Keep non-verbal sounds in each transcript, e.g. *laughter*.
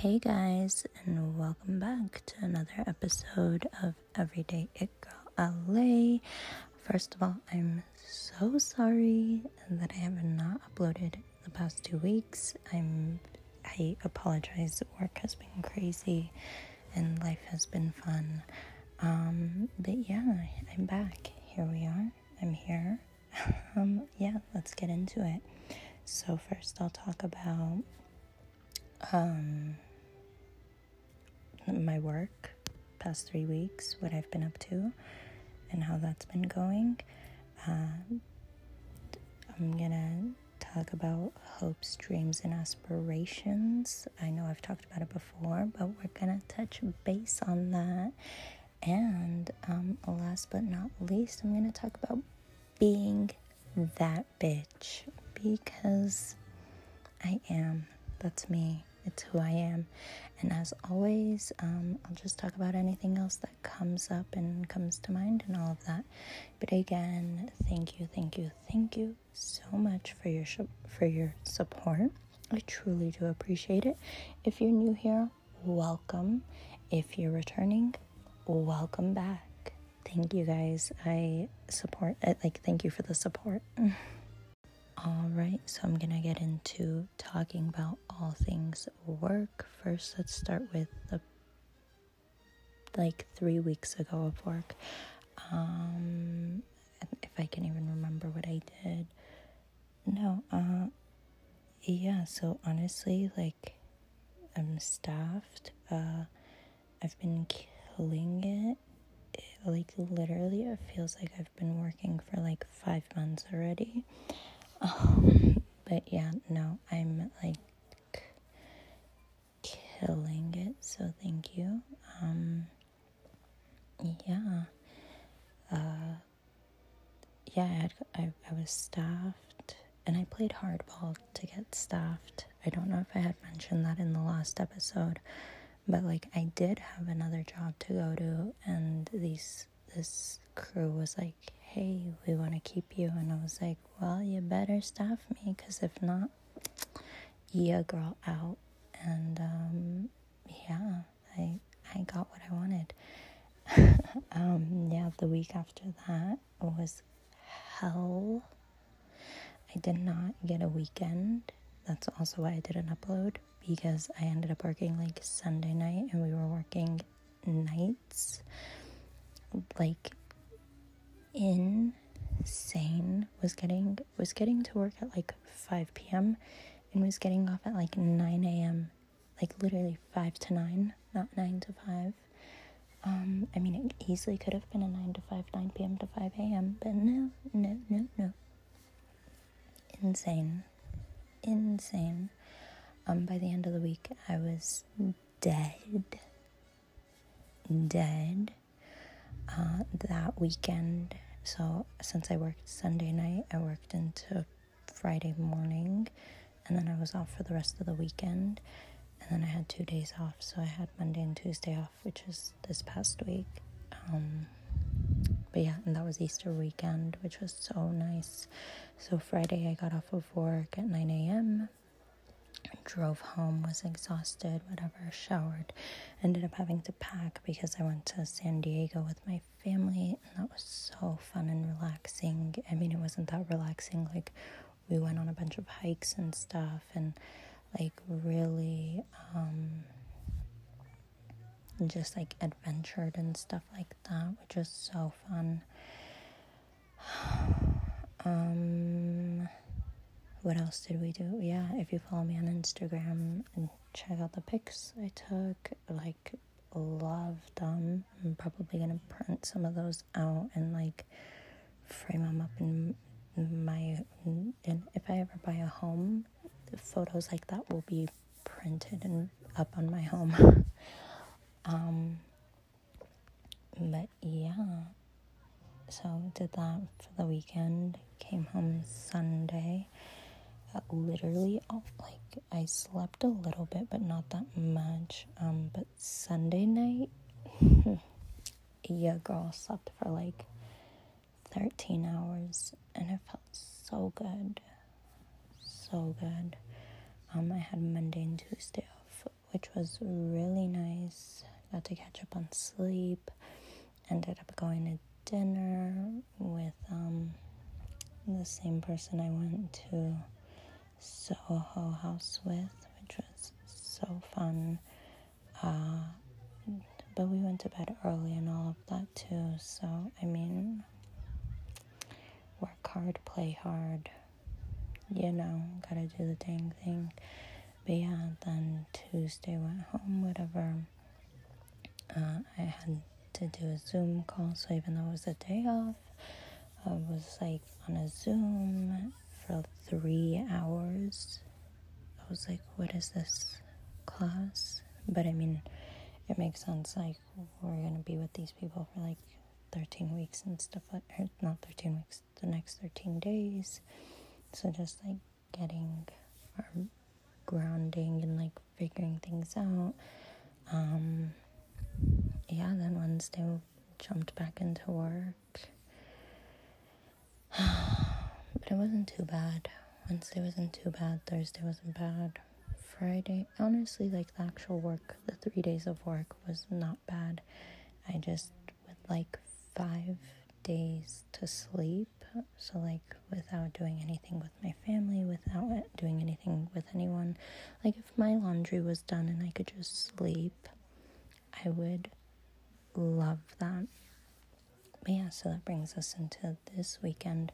Hey guys, and welcome back to another episode of Everyday It Girl LA. First of all, I'm so sorry that I have not uploaded the past two weeks. I'm I apologize. Work has been crazy and life has been fun. Um, but yeah, I'm back. Here we are. I'm here. *laughs* um, yeah, let's get into it. So first I'll talk about um, my work past three weeks, what I've been up to, and how that's been going. Uh, I'm gonna talk about hopes, dreams, and aspirations. I know I've talked about it before, but we're gonna touch base on that. And um, last but not least, I'm gonna talk about being that bitch because I am. That's me. It's who I am. And as always, um, I'll just talk about anything else that comes up and comes to mind and all of that. But again, thank you, thank you, thank you so much for your sh- for your support. I truly do appreciate it. If you're new here, welcome. If you're returning, welcome back. Thank you guys. I support like thank you for the support. *laughs* All right, so I'm gonna get into talking about all things work. First, let's start with the like three weeks ago of work. Um, if I can even remember what I did. No, uh, yeah, so honestly, like, I'm staffed. Uh, I've been killing it. it. Like, literally, it feels like I've been working for like five months already. *sighs* But yeah, no, I'm like killing it. So thank you. Um, yeah. Uh, yeah, I, had, I, I was staffed and I played hardball to get staffed. I don't know if I had mentioned that in the last episode, but like I did have another job to go to, and these this crew was like, hey, we want to keep you. And I was like, well, you better staff me because if not, yeah, girl, out. And um, yeah, I, I got what I wanted. *laughs* um, yeah, the week after that was hell. I did not get a weekend. That's also why I didn't upload because I ended up working like Sunday night and we were working nights. Like insane was getting was getting to work at like 5 p.m. and was getting off at like 9 a.m. like literally 5 to 9 not 9 to 5 um I mean it easily could have been a 9 to 5 9 p.m. to 5 a.m. but no no no no insane insane um by the end of the week I was dead dead uh, that weekend. So since I worked Sunday night, I worked into Friday morning, and then I was off for the rest of the weekend. And then I had two days off, so I had Monday and Tuesday off, which is this past week. Um, but yeah, and that was Easter weekend, which was so nice. So Friday, I got off of work at 9 a.m drove home, was exhausted, whatever, showered, ended up having to pack because I went to San Diego with my family, and that was so fun and relaxing. I mean, it wasn't that relaxing, like, we went on a bunch of hikes and stuff, and like, really, um, just like adventured and stuff like that, which was so fun. *sighs* um, what else did we do? Yeah, if you follow me on Instagram and check out the pics I took, like, love them. I'm probably gonna print some of those out and like frame them up in my. And if I ever buy a home, the photos like that will be printed and up on my home. *laughs* um, but yeah, so did that for the weekend. Came home Sunday literally like I slept a little bit, but not that much. Um, but Sunday night, *laughs* yeah, girl slept for like 13 hours and it felt so good. So good. Um, I had Monday and Tuesday off which was really nice. Got to catch up on sleep. Ended up going to dinner with um, the same person I went to Soho House with, which was so fun. Uh, but we went to bed early and all of that too. So, I mean, work hard, play hard, you know, gotta do the dang thing. But yeah, then Tuesday went home, whatever. Uh, I had to do a Zoom call, so even though it was a day off, I was like on a Zoom for three hours. I was like, what is this class? But I mean, it makes sense. Like, we're gonna be with these people for like 13 weeks and stuff like not 13 weeks, the next 13 days. So, just like getting our grounding and like figuring things out. Um, yeah, then Wednesday jumped back into work. *sighs* but it wasn't too bad. Wednesday wasn't too bad. Thursday wasn't bad. Friday, honestly, like the actual work, the three days of work was not bad. I just, with like five days to sleep, so like without doing anything with my family, without doing anything with anyone, like if my laundry was done and I could just sleep, I would love that. But yeah, so that brings us into this weekend.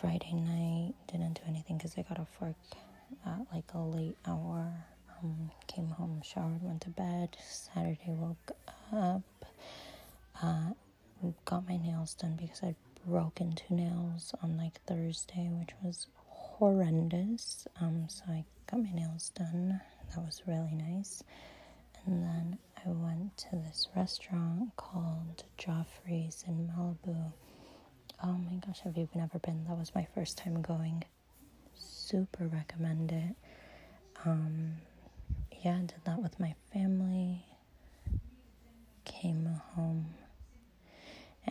Friday night, didn't do anything because I got off work at like a late hour. Um, came home, showered, went to bed. Saturday, woke up. Uh, got my nails done because I'd broken two nails on like Thursday, which was horrendous. Um, so I got my nails done. That was really nice. And then I went to this restaurant called Geoffrey's in Malibu. Oh my gosh, have you never been? That was my first time going. Super recommend it. Um, yeah, I did that with my family. Came home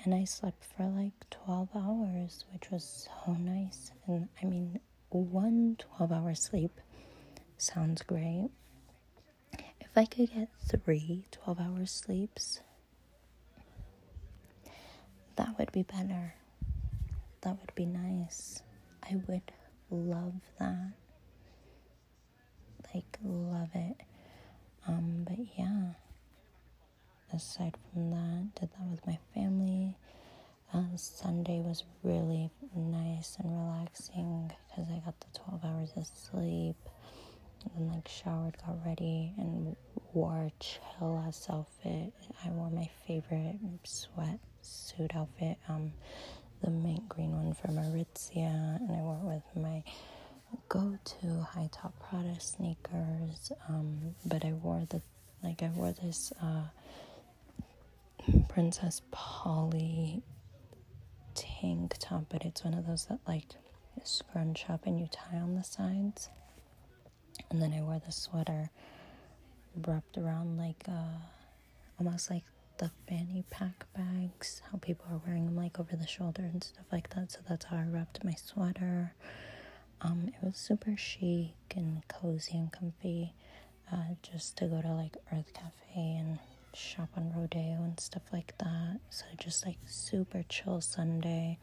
and I slept for like 12 hours, which was so nice. And I mean, one 12 hour sleep sounds great. If I could get three 12 hour sleeps, that would be better. That would be nice. I would love that. Like, love it. Um, but yeah aside from that, did that with my family. Uh, Sunday was really nice and relaxing because I got the 12 hours of sleep. And like, showered, got ready, and wore chill ass outfit. I wore my favorite sweat suit outfit, um, the mint green one from Aritzia, and I wore with my go to high top Prada sneakers. Um, but I wore the, like, I wore this, uh, Princess Polly tank top, but it's one of those that like scrunch up and you tie on the sides. And then I wore the sweater wrapped around like uh, almost like the fanny pack bags, how people are wearing them like over the shoulder and stuff like that. So that's how I wrapped my sweater. Um, it was super chic and cozy and comfy. Uh, just to go to like Earth Cafe and shop on Rodeo and stuff like that. So just like super chill Sunday.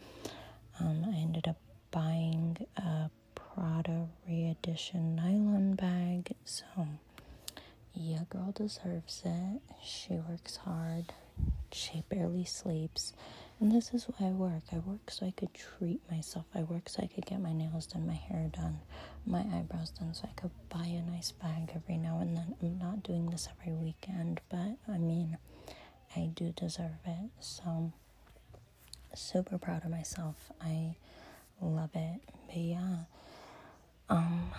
Um, I ended up buying a Prada re-edition nylon bag. So yeah, girl deserves it. She works hard. She barely sleeps. And this is why I work. I work so I could treat myself. I work so I could get my nails done, my hair done, my eyebrows done, so I could buy a nice bag every now and then. I'm not doing this every weekend, but I mean, I do deserve it. So, super proud of myself. I love it. But yeah, um,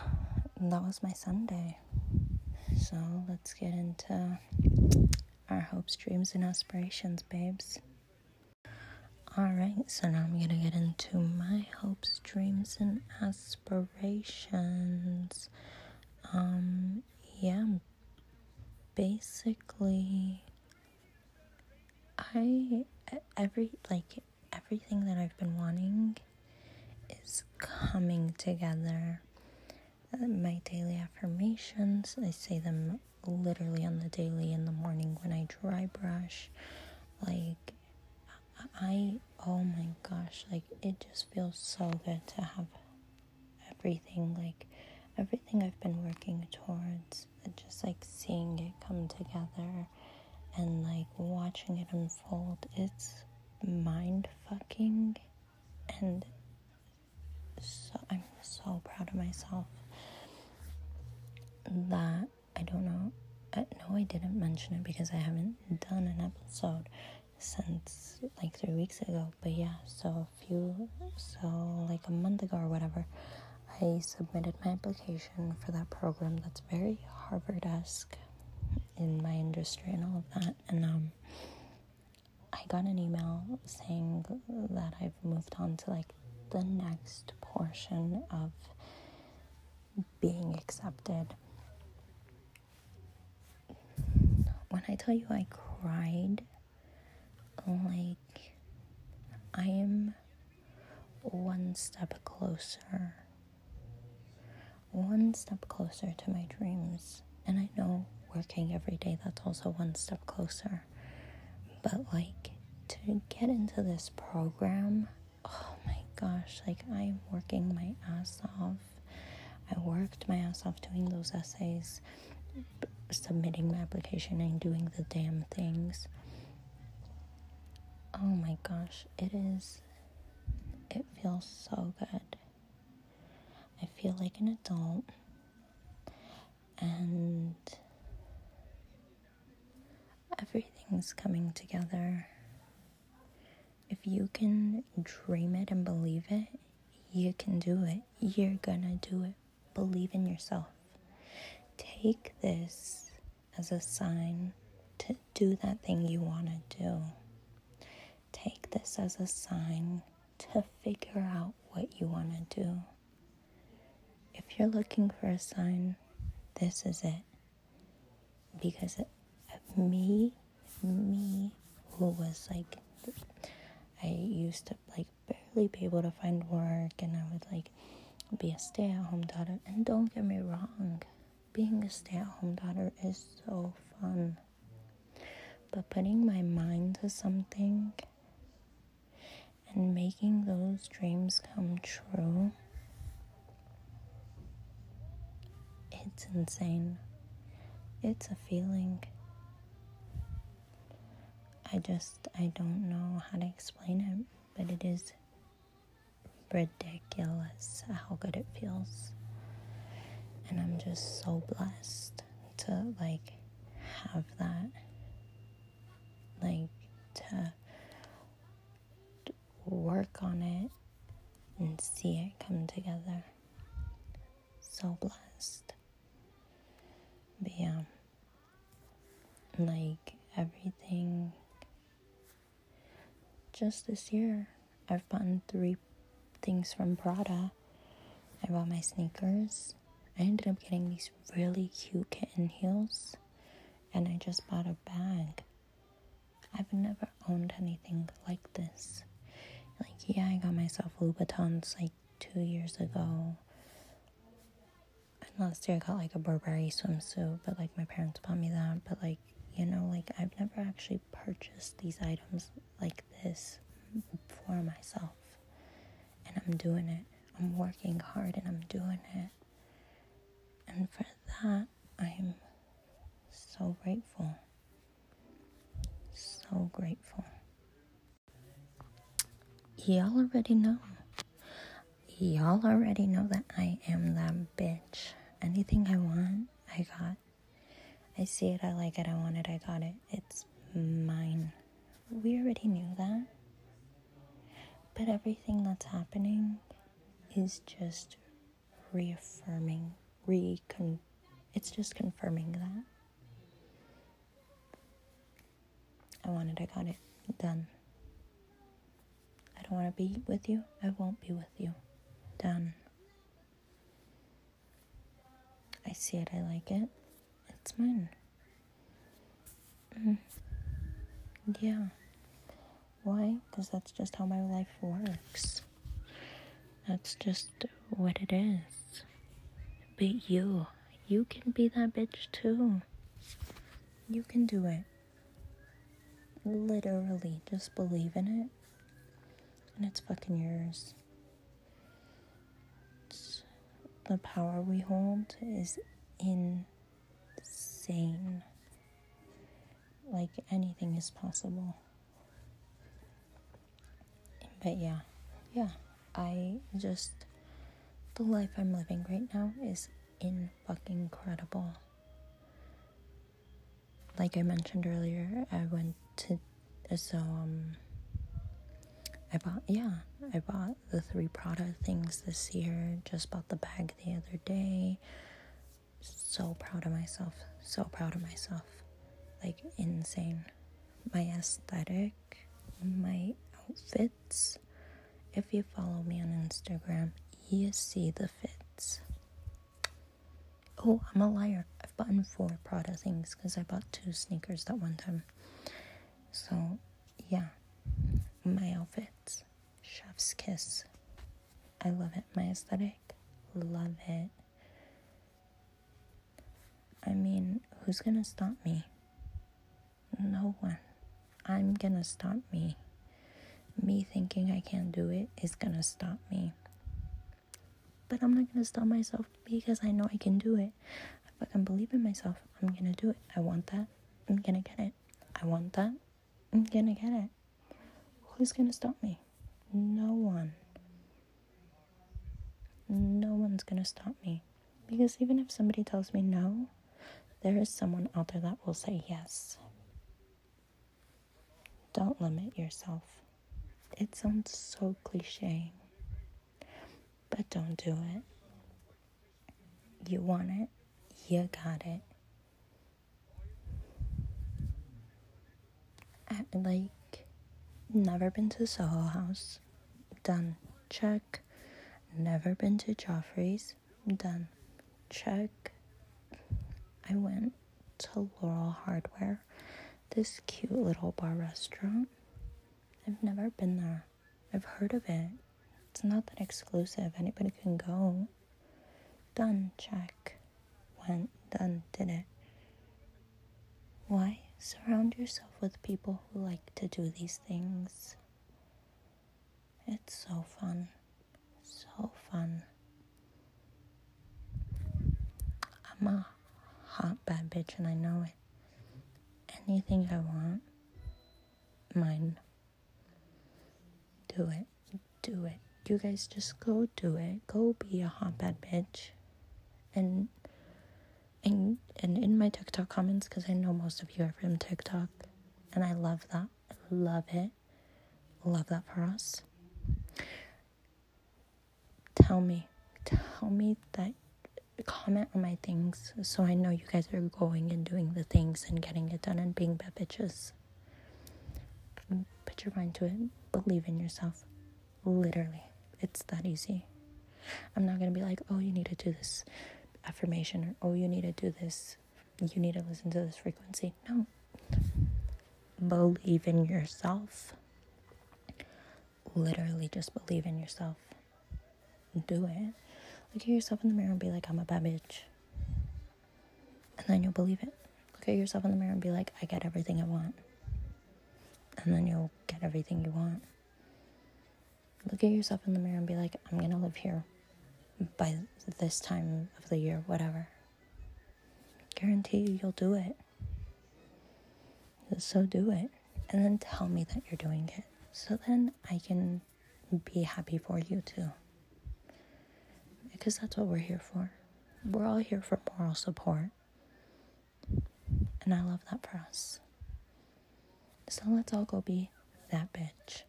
that was my Sunday. So, let's get into our hopes, dreams, and aspirations, babes. Alright, so now I'm gonna get into my hopes, dreams, and aspirations. Um, yeah, basically, I, every, like, everything that I've been wanting is coming together. Uh, my daily affirmations. I say them literally on the daily in the morning when I dry brush. Like, I, oh my gosh, like, it just feels so good to have everything, like, everything I've been working towards, just like seeing it come together and like watching it unfold. It's mind fucking and so I'm so proud of myself that I don't know. I, no, I didn't mention it because I haven't done an episode since like three weeks ago. But yeah, so a few, so like a month ago or whatever, I submitted my application for that program that's very Harvard esque in my industry and all of that. And um, I got an email saying that I've moved on to like the next portion of being accepted. When I tell you I cried, like I am one step closer, one step closer to my dreams. And I know working every day, that's also one step closer. But like to get into this program, oh my gosh, like I'm working my ass off. I worked my ass off doing those essays, submitting my application, and doing the damn things. Oh my gosh, it is. It feels so good. I feel like an adult. And everything's coming together. If you can dream it and believe it, you can do it. You're gonna do it. Believe in yourself. Take this as a sign to do that thing you want to do. Take this as a sign to figure out what you want to do. If you're looking for a sign, this is it. Because me, me, who was like, I used to like barely be able to find work, and I would like be a stay at home daughter. And don't get me wrong, being a stay at home daughter is so fun. But putting my mind to something and making those dreams come true, it's insane. It's a feeling. I just, I don't know how to explain it, but it is ridiculous how good it feels. And I'm just so blessed to like have that, like to work on it and see it come together. So blessed. But yeah, like everything just this year, I've bought three things from Prada. I bought my sneakers. I ended up getting these really cute kitten heels, and I just bought a bag. I've never owned anything like this. Like, yeah, I got myself Louboutins like two years ago. And last year I got like a Burberry swimsuit, but like my parents bought me that. But like, you know, like I've never actually purchased these items like this for myself. And I'm doing it. I'm working hard and I'm doing it. And for that, I'm so grateful. So grateful. Y'all already know. Y'all already know that I am that bitch. Anything I want, I got. I see it, I like it, I want it, I got it. It's mine. We already knew that. But everything that's happening is just reaffirming, recon it's just confirming that. I wanted, I got it. Done. I don't want to be with you, I won't be with you. Done. I see it, I like it. It's mine. Mm. Yeah. Why? Because that's just how my life works. That's just what it is. But you, you can be that bitch too. You can do it. Literally, just believe in it. And it's fucking yours. It's, the power we hold is insane. Like anything is possible. But yeah, yeah, I just, the life I'm living right now is in fucking incredible. Like I mentioned earlier, I went to, so, um, I bought, yeah, I bought the three Prada things this year. Just bought the bag the other day. So proud of myself. So proud of myself. Like, insane. My aesthetic, my outfits. If you follow me on Instagram, you see the fits. Oh, I'm a liar. I've bought four Prada things because I bought two sneakers that one time. So, yeah, my outfits. Chef's kiss. I love it. My aesthetic. Love it. I mean, who's gonna stop me? No one. I'm gonna stop me. Me thinking I can't do it is gonna stop me. But I'm not gonna stop myself because I know I can do it. I fucking believe in myself. I'm gonna do it. I want that. I'm gonna get it. I want that. I'm gonna get it. Who's gonna stop me? No one. No one's gonna stop me. Because even if somebody tells me no, there is someone out there that will say yes. Don't limit yourself. It sounds so cliche, but don't do it. You want it, you got it. I, like, never been to Soho House. Done. Check. Never been to Geoffrey's. Done. Check. I went to Laurel Hardware, this cute little bar restaurant. I've never been there. I've heard of it. It's not that exclusive. Anybody can go. Done. Check. Went. Done. Did it. Why? Surround yourself with people who like to do these things. It's so fun. So fun. I'm a hot bad bitch and I know it. Anything I want, mine. Do it. Do it. You guys just go do it. Go be a hot bad bitch. And and and in my TikTok comments, because I know most of you are from TikTok, and I love that. I love it. Love that for us. Tell me, tell me that. Comment on my things so I know you guys are going and doing the things and getting it done and being bad bitches. Put your mind to it. Believe in yourself. Literally, it's that easy. I'm not gonna be like, oh, you need to do this affirmation or oh, you need to do this. You need to listen to this frequency. No. Believe in yourself. Literally, just believe in yourself. Do it. Look at yourself in the mirror and be like, I'm a bad bitch. And then you'll believe it. Look at yourself in the mirror and be like, I get everything I want. And then you'll get everything you want. Look at yourself in the mirror and be like, I'm gonna live here by this time of the year, whatever. Guarantee you, you'll do it. So do it. And then tell me that you're doing it. So then I can be happy for you too. Because that's what we're here for. We're all here for moral support. And I love that for us. So let's all go be that bitch.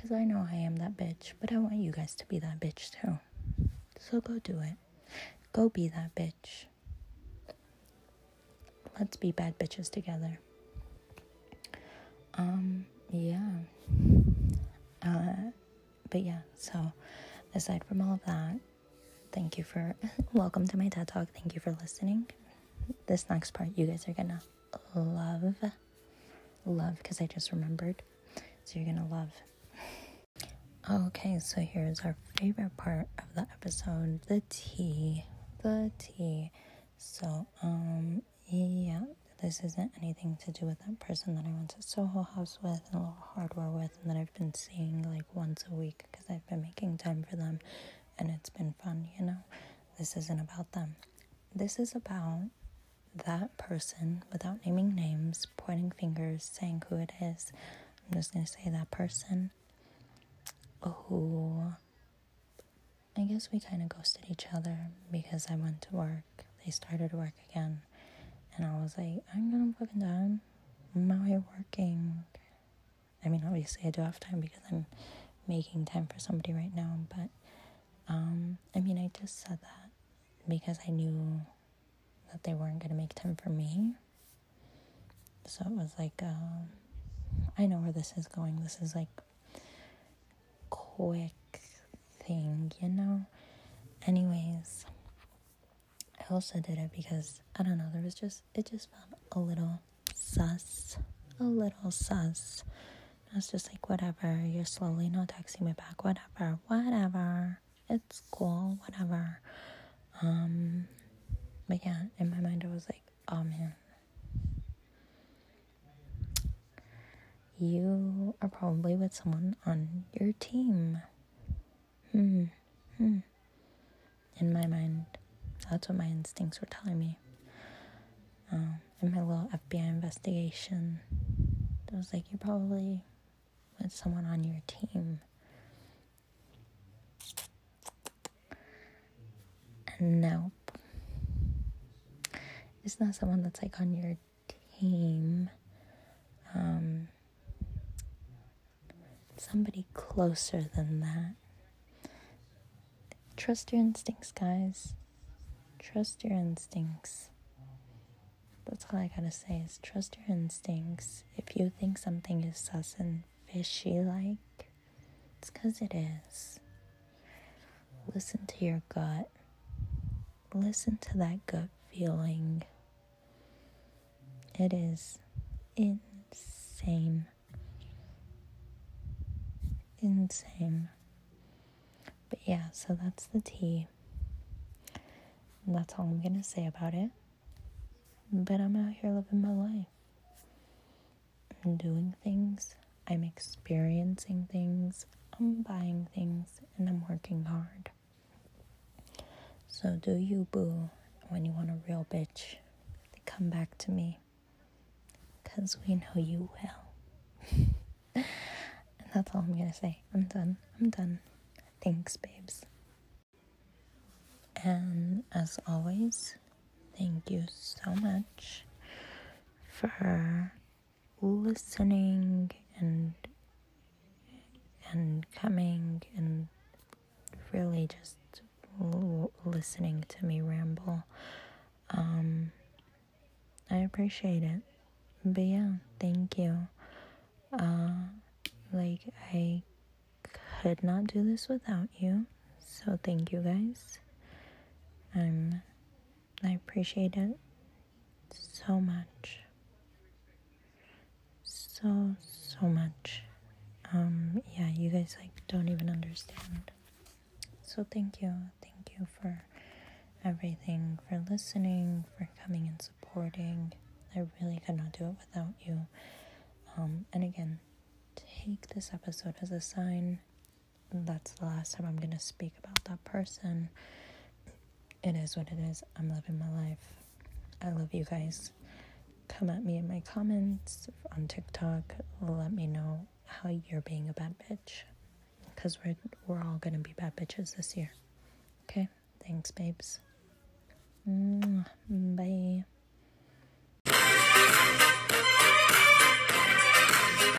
Because I know I am that bitch, but I want you guys to be that bitch too. So go do it. Go be that bitch. Let's be bad bitches together. Um, yeah. Uh, but yeah, so aside from all of that, thank you for *laughs* welcome to my TED Talk. Thank you for listening. This next part you guys are gonna love. Love because I just remembered. So you're gonna love. Okay, so here's our favorite part of the episode the tea. the tea. So, um, yeah, this isn't anything to do with that person that I went to Soho House with and a little hardware with, and that I've been seeing like once a week because I've been making time for them and it's been fun, you know? This isn't about them. This is about that person without naming names, pointing fingers, saying who it is. I'm just going to say that person who I guess we kind of ghosted each other because I went to work. They started work again. And I was like, I'm gonna fucking. I'm out here working. I mean, obviously, I do have time because I'm making time for somebody right now. But, um, I mean, I just said that because I knew that they weren't gonna make time for me. So it was like, uh, I know where this is going. This is like quick thing, you know? Anyways, I also did it because I don't know, there was just it just felt a little sus. A little sus. I was just like, whatever, you're slowly not texting me back, whatever, whatever. It's cool, whatever. Um but yeah, in my mind I was like, oh man. You are probably with someone on your team. Hmm. Hmm. In my mind, that's what my instincts were telling me. Um, in my little FBI investigation, it was like, you're probably with someone on your team. And nope. It's not someone that's like on your team. Um, somebody closer than that. Trust your instincts, guys. Trust your instincts. That's all I gotta say is trust your instincts. If you think something is sus and fishy like, it's because it is. Listen to your gut. Listen to that gut feeling. It is insane. Insane. But yeah, so that's the tea. And that's all I'm gonna say about it. But I'm out here living my life. I'm doing things, I'm experiencing things, I'm buying things, and I'm working hard. So do you, boo, when you want a real bitch, come back to me. Because we know you will. That's all I'm gonna say. I'm done. I'm done. Thanks, babes. And as always, thank you so much for listening and and coming and really just l- listening to me ramble. Um, I appreciate it. But yeah, thank you. Uh, like I could not do this without you. So thank you guys. Um I appreciate it so much. So so much. Um yeah, you guys like don't even understand. So thank you. Thank you for everything, for listening, for coming and supporting. I really could not do it without you. Um, and again, take this episode as a sign that's the last time I'm going to speak about that person. It is what it is. I'm living my life. I love you guys. Come at me in my comments on TikTok. Let me know how you're being a bad bitch. Because we're, we're all going to be bad bitches this year. Okay? Thanks, babes. Mm.